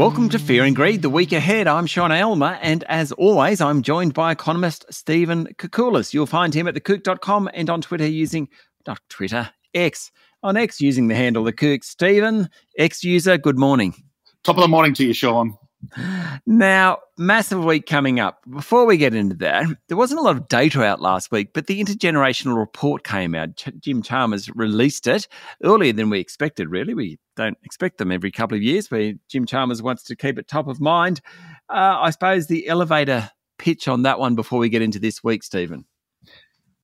Welcome to Fear and Greed, the week ahead. I'm Sean Aylmer, and as always, I'm joined by economist Stephen Koukoulas. You'll find him at thekook.com and on Twitter using, not Twitter, X. On X using the handle The. Stephen, X user, good morning. Top of the morning to you, Sean. Now, massive week coming up. Before we get into that, there wasn't a lot of data out last week, but the intergenerational report came out. Ch- Jim Chalmers released it earlier than we expected, really. We don't expect them every couple of years, but Jim Chalmers wants to keep it top of mind. Uh, I suppose the elevator pitch on that one before we get into this week, Stephen.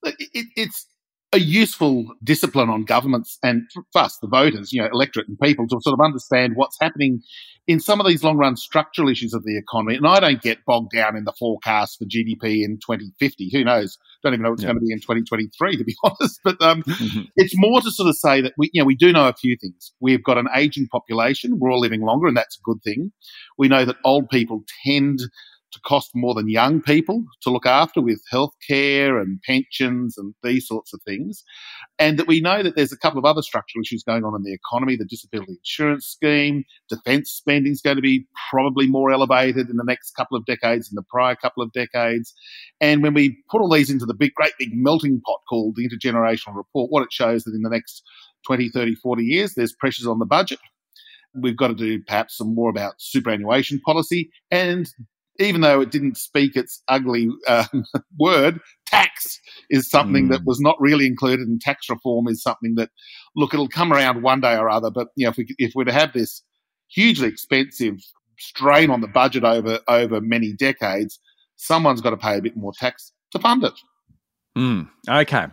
It, it's a useful discipline on governments and for us, the voters, you know, electorate and people to sort of understand what's happening in some of these long run structural issues of the economy. And I don't get bogged down in the forecast for GDP in 2050. Who knows? Don't even know what's yeah. going to be in 2023, to be honest. But um, mm-hmm. it's more to sort of say that we, you know, we do know a few things. We've got an aging population. We're all living longer, and that's a good thing. We know that old people tend to cost more than young people to look after with healthcare and pensions and these sorts of things. And that we know that there's a couple of other structural issues going on in the economy. The disability insurance scheme, defence spending is going to be probably more elevated in the next couple of decades than the prior couple of decades. And when we put all these into the big, great big melting pot called the intergenerational report, what it shows that in the next 20, 30, 40 years, there's pressures on the budget. We've got to do perhaps some more about superannuation policy and even though it didn't speak its ugly uh, word, tax is something mm. that hmm. was not really included, and tax reform is something that, look, it'll come around one day or other. But you know, if we if we're to have this hugely expensive strain on the budget over over many decades, someone's got to pay a bit more tax to fund it. Mm. Okay.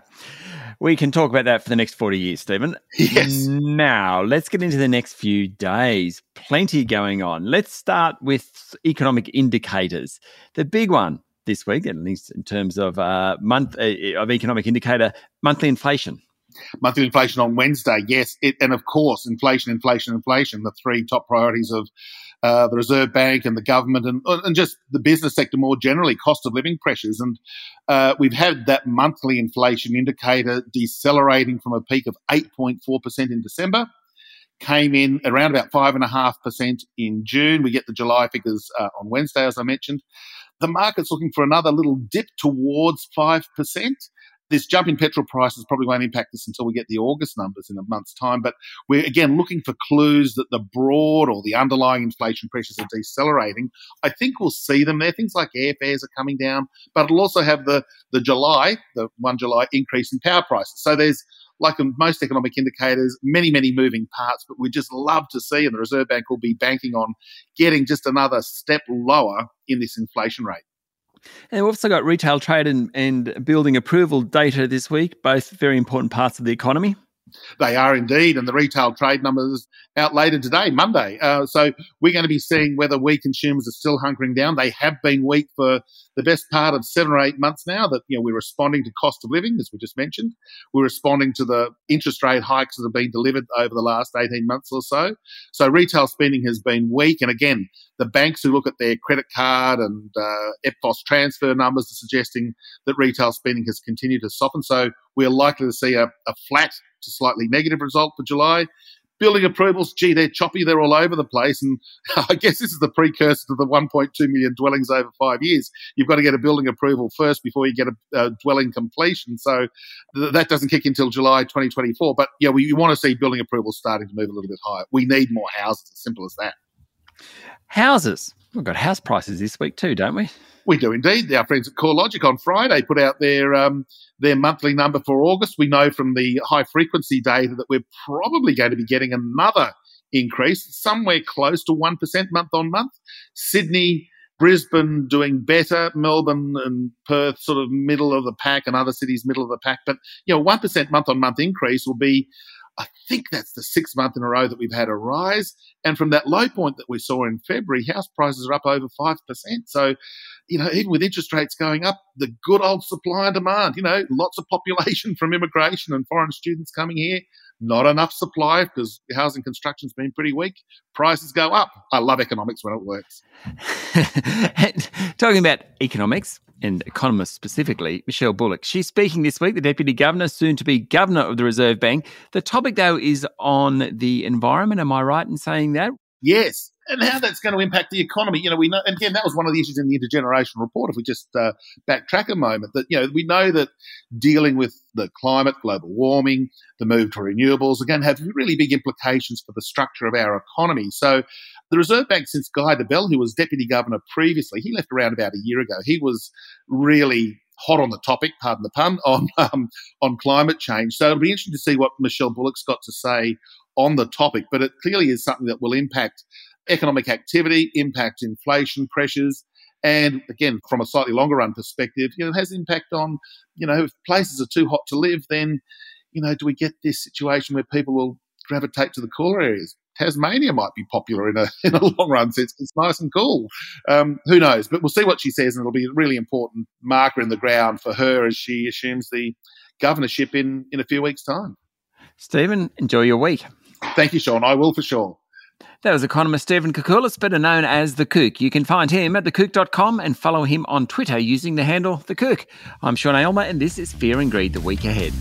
We can talk about that for the next 40 years, Stephen. Yes. Now, let's get into the next few days. Plenty going on. Let's start with economic indicators. The big one this week, at least in terms of uh, month uh, of economic indicator, monthly inflation monthly inflation on Wednesday. Yes, it, and of course, inflation, inflation, inflation, the three top priorities of uh, the Reserve Bank and the government and, and just the business sector more generally, cost of living pressures. And uh, we've had that monthly inflation indicator decelerating from a peak of 8.4% in December. Came in around about 5.5% in June. We get the July figures uh, on Wednesday, as I mentioned. The market's looking for another little dip towards 5% this jump in petrol prices probably won't impact us until we get the August numbers in a month's time. But we're again looking for clues that the broad or the underlying inflation pressures are decelerating. I think we'll see them there. Things like airfares are coming down, but it'll also have the the July, the one July increase in power prices. So there's like most economic indicators, many, many moving parts, but we just love to see, and the Reserve Bank will be banking on getting just another step lower in this inflation rate. And we've also got retail trade and, and building approval data this week, both very important parts of the economy. They are indeed, and the retail trade numbers out later today, Monday. Uh, so we're going to be seeing whether we consumers are still hunkering down. They have been weak for the best part of seven or eight months now. That you know we're responding to cost of living, as we just mentioned. We're responding to the interest rate hikes that have been delivered over the last eighteen months or so. So retail spending has been weak, and again, the banks who look at their credit card and uh, EFTPOS transfer numbers are suggesting that retail spending has continued to soften. So we're likely to see a, a flat to slightly negative result for July. Building approvals, gee, they're choppy, they're all over the place. And I guess this is the precursor to the 1.2 million dwellings over five years. You've got to get a building approval first before you get a, a dwelling completion. So th- that doesn't kick until July 2024. But yeah, we, we want to see building approvals starting to move a little bit higher. We need more houses, as simple as that. Houses. We've got house prices this week too, don't we? We do indeed. Our friends at CoreLogic on Friday put out their um, their monthly number for August. We know from the high frequency data that we're probably going to be getting another increase, somewhere close to one percent month on month. Sydney, Brisbane doing better, Melbourne and Perth sort of middle of the pack, and other cities middle of the pack. But you know, one percent month on month increase will be I think that's the sixth month in a row that we've had a rise. And from that low point that we saw in February, house prices are up over 5%. So, you know, even with interest rates going up, the good old supply and demand, you know, lots of population from immigration and foreign students coming here, not enough supply because housing construction's been pretty weak. Prices go up. I love economics when it works. Talking about economics, and economists specifically, Michelle Bullock. She's speaking this week, the Deputy Governor, soon to be Governor of the Reserve Bank. The topic, though, is on the environment. Am I right in saying that? Yes. and how that's going to impact the economy. You know, we know, again, that was one of the issues in the intergenerational report. If we just uh, backtrack a moment, that you know, we know that dealing with the climate, global warming, the move to renewables, again, have really big implications for the structure of our economy. So, the Reserve Bank, since Guy Debelle, who was deputy governor previously, he left around about a year ago. He was really hot on the topic, pardon the pun, on um, on climate change. So it'll be interesting to see what Michelle Bullock's got to say on the topic. But it clearly is something that will impact economic activity, impact inflation pressures, and again, from a slightly longer run perspective, you know, it has impact on, you know, if places are too hot to live, then, you know, do we get this situation where people will gravitate to the cooler areas? Tasmania might be popular in a in a long run since it's nice and cool. Um, who knows? But we'll see what she says, and it'll be a really important marker in the ground for her as she assumes the governorship in in a few weeks' time. Stephen, enjoy your week. Thank you, Sean. I will for sure. That was economist Stephen Koukoulas, better known as The Kook. You can find him at thekook.com and follow him on Twitter using the handle The Kook. I'm Sean Aylmer, and this is Fear and Greed the week ahead.